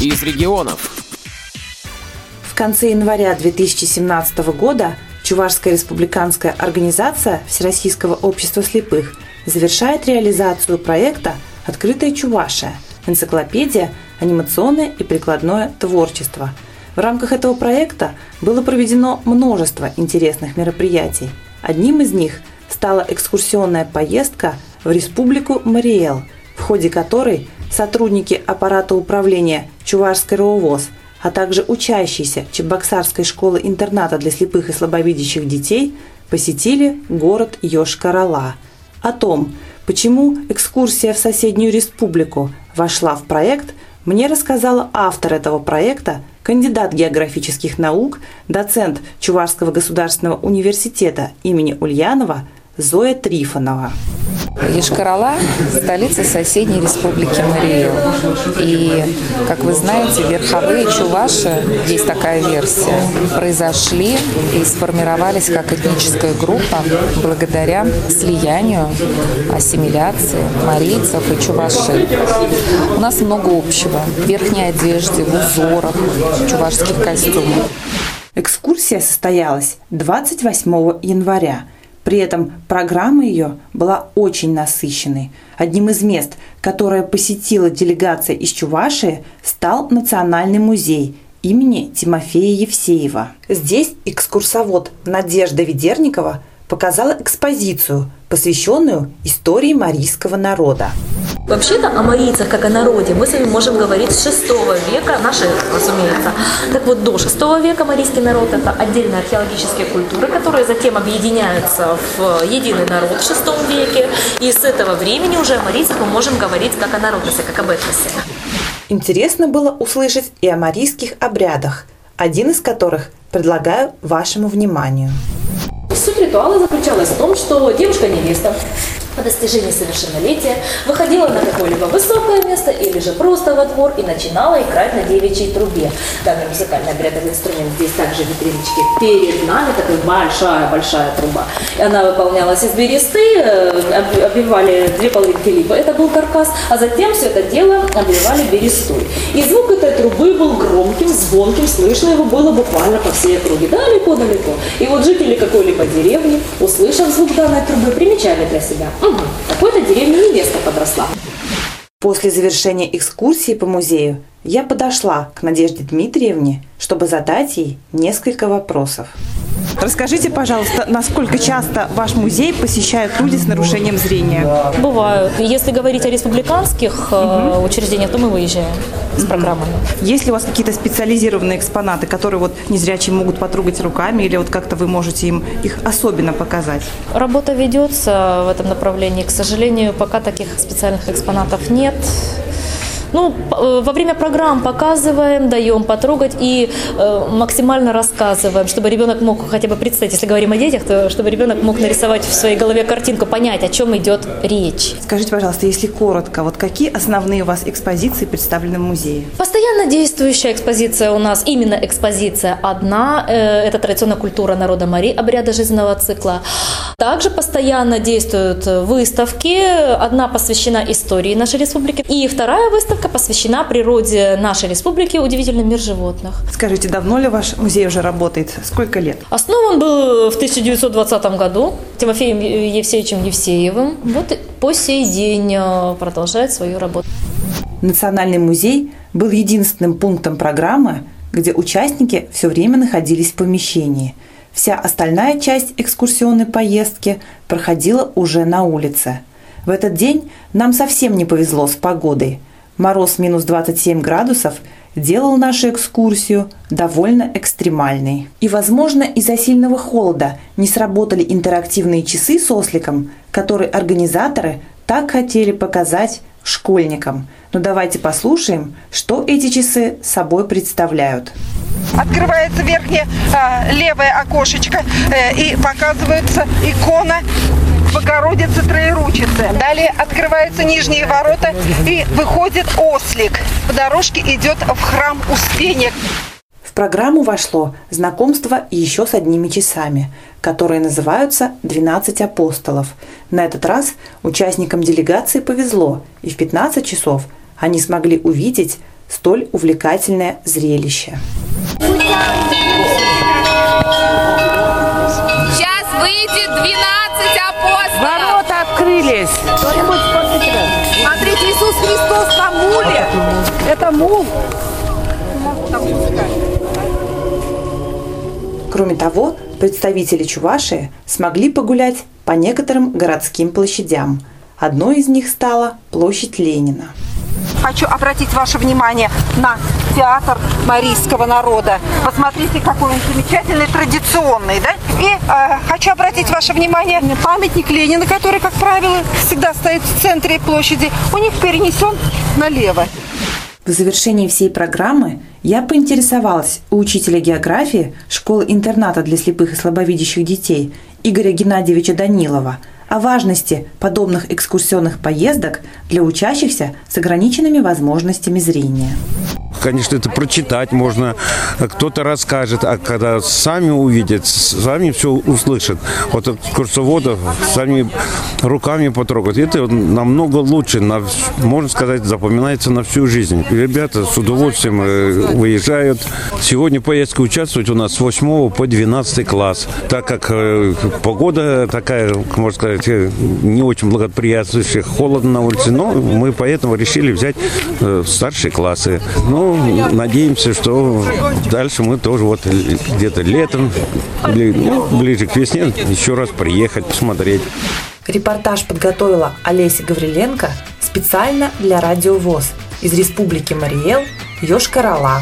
из регионов. В конце января 2017 года Чувашская республиканская организация Всероссийского общества слепых завершает реализацию проекта «Открытая Чувашия. Энциклопедия. Анимационное и прикладное творчество». В рамках этого проекта было проведено множество интересных мероприятий. Одним из них стала экскурсионная поездка в Республику Мариэл, в ходе которой сотрудники аппарата управления Чувашской РОВОЗ, а также учащиеся Чебоксарской школы-интерната для слепых и слабовидящих детей посетили город Йошкар-Ола. О том, почему экскурсия в соседнюю республику вошла в проект, мне рассказала автор этого проекта, кандидат географических наук, доцент Чувашского государственного университета имени Ульянова Зоя Трифонова. Ешкарала – столица соседней республики Мариэл. И, как вы знаете, верховые чуваши, есть такая версия, произошли и сформировались как этническая группа благодаря слиянию, ассимиляции марийцев и чувашей. У нас много общего в верхней одежде, в узорах, чувашских костюмах. Экскурсия состоялась 28 января – при этом программа ее была очень насыщенной. Одним из мест, которое посетила делегация из Чувашии, стал Национальный музей имени Тимофея Евсеева. Здесь экскурсовод Надежда Ведерникова показала экспозицию, посвященную истории марийского народа. Вообще-то о марийцах как о народе мы с вами можем говорить с 6 века, нашей, разумеется. Так вот, до 6 века марийский народ – это отдельные археологические культуры, которые затем объединяются в единый народ в 6 веке. И с этого времени уже о марийцах мы можем говорить как о народности, как об этносе. Интересно было услышать и о марийских обрядах, один из которых предлагаю вашему вниманию. Суть ритуала заключалась в том, что девушка-невеста по достижении совершеннолетия выходила на какое-либо высокое место или же просто во двор и начинала играть на девичьей трубе. Данный музыкальный обрядовый инструмент здесь также витриночки перед нами, такая большая-большая труба. И она выполнялась из бересты, э, обвивали две половинки либо это был каркас, а затем все это дело обвивали берестой. И звук этой трубы был громким, звонким, слышно его было буквально по всей округе, далеко-далеко. И вот жители какой-либо деревни, услышав звук данной трубы, примечали для себя – Угу. Какой-то деревне невеста подросла. После завершения экскурсии по музею я подошла к Надежде Дмитриевне, чтобы задать ей несколько вопросов. Расскажите, пожалуйста, насколько часто ваш музей посещают люди с нарушением зрения? Бывают. Если говорить о республиканских угу. учреждениях, то мы выезжаем с программами. Есть ли у вас какие-то специализированные экспонаты, которые вот незрячие могут потрогать руками, или вот как-то вы можете им их особенно показать? Работа ведется в этом направлении. К сожалению, пока таких специальных экспонатов нет. Ну, э, во время программ показываем, даем потрогать и э, максимально рассказываем, чтобы ребенок мог хотя бы представить, если говорим о детях, то чтобы ребенок мог нарисовать в своей голове картинку, понять, о чем идет речь. Скажите, пожалуйста, если коротко, вот какие основные у вас экспозиции представлены в музее? Постоянно действующая экспозиция у нас, именно экспозиция одна, э, это традиционная культура народа Мари, обряда жизненного цикла. Также постоянно действуют выставки, одна посвящена истории нашей республики, и вторая выставка выставка посвящена природе нашей республики «Удивительный мир животных». Скажите, давно ли ваш музей уже работает? Сколько лет? Основан был в 1920 году Тимофеем Евсеевичем Евсеевым. Вот по сей день э, продолжает свою работу. Национальный музей был единственным пунктом программы, где участники все время находились в помещении. Вся остальная часть экскурсионной поездки проходила уже на улице. В этот день нам совсем не повезло с погодой – Мороз минус 27 градусов делал нашу экскурсию довольно экстремальной. И, возможно, из-за сильного холода не сработали интерактивные часы с осликом, которые организаторы так хотели показать школьникам. Но давайте послушаем, что эти часы собой представляют. Открывается верхнее э, левое окошечко э, и показывается икона Богородицы Троеручицы. Далее открываются нижние ворота и выходит ослик. По дорожке идет в храм Успения. В программу вошло знакомство еще с одними часами, которые называются «12 апостолов». На этот раз участникам делегации повезло, и в 15 часов они смогли увидеть столь увлекательное зрелище. Сейчас выйдет 12 апостолов. Открылись. Смотрите, Иисус Христос на муле. Это мул. Кроме того, представители Чувашии смогли погулять по некоторым городским площадям. Одной из них стала площадь Ленина. Хочу обратить ваше внимание на театр марийского народа. Посмотрите, какой он замечательный, традиционный, да? И э, хочу обратить ваше внимание на памятник Ленина, который, как правило, всегда стоит в центре площади. У них перенесен налево. В завершении всей программы я поинтересовалась у учителя географии школы-интерната для слепых и слабовидящих детей Игоря Геннадьевича Данилова о важности подобных экскурсионных поездок для учащихся с ограниченными возможностями зрения. Конечно, это прочитать можно, кто-то расскажет, а когда сами увидят, сами все услышат. Вот экскурсоводов сами руками потрогать. Это намного лучше, на, можно сказать, запоминается на всю жизнь. Ребята с удовольствием э, выезжают. Сегодня поездка участвует у нас с 8 по 12 класс. Так как э, погода такая, можно сказать, э, не очень благоприятствующая, холодно на улице, но мы поэтому решили взять старшие классы. Ну, надеемся, что дальше мы тоже вот где-то летом, ну, ближе к весне, еще раз приехать, посмотреть. Репортаж подготовила Олеся Гавриленко специально для Радио ВОЗ из Республики Мариэл, Йошкар-Ола.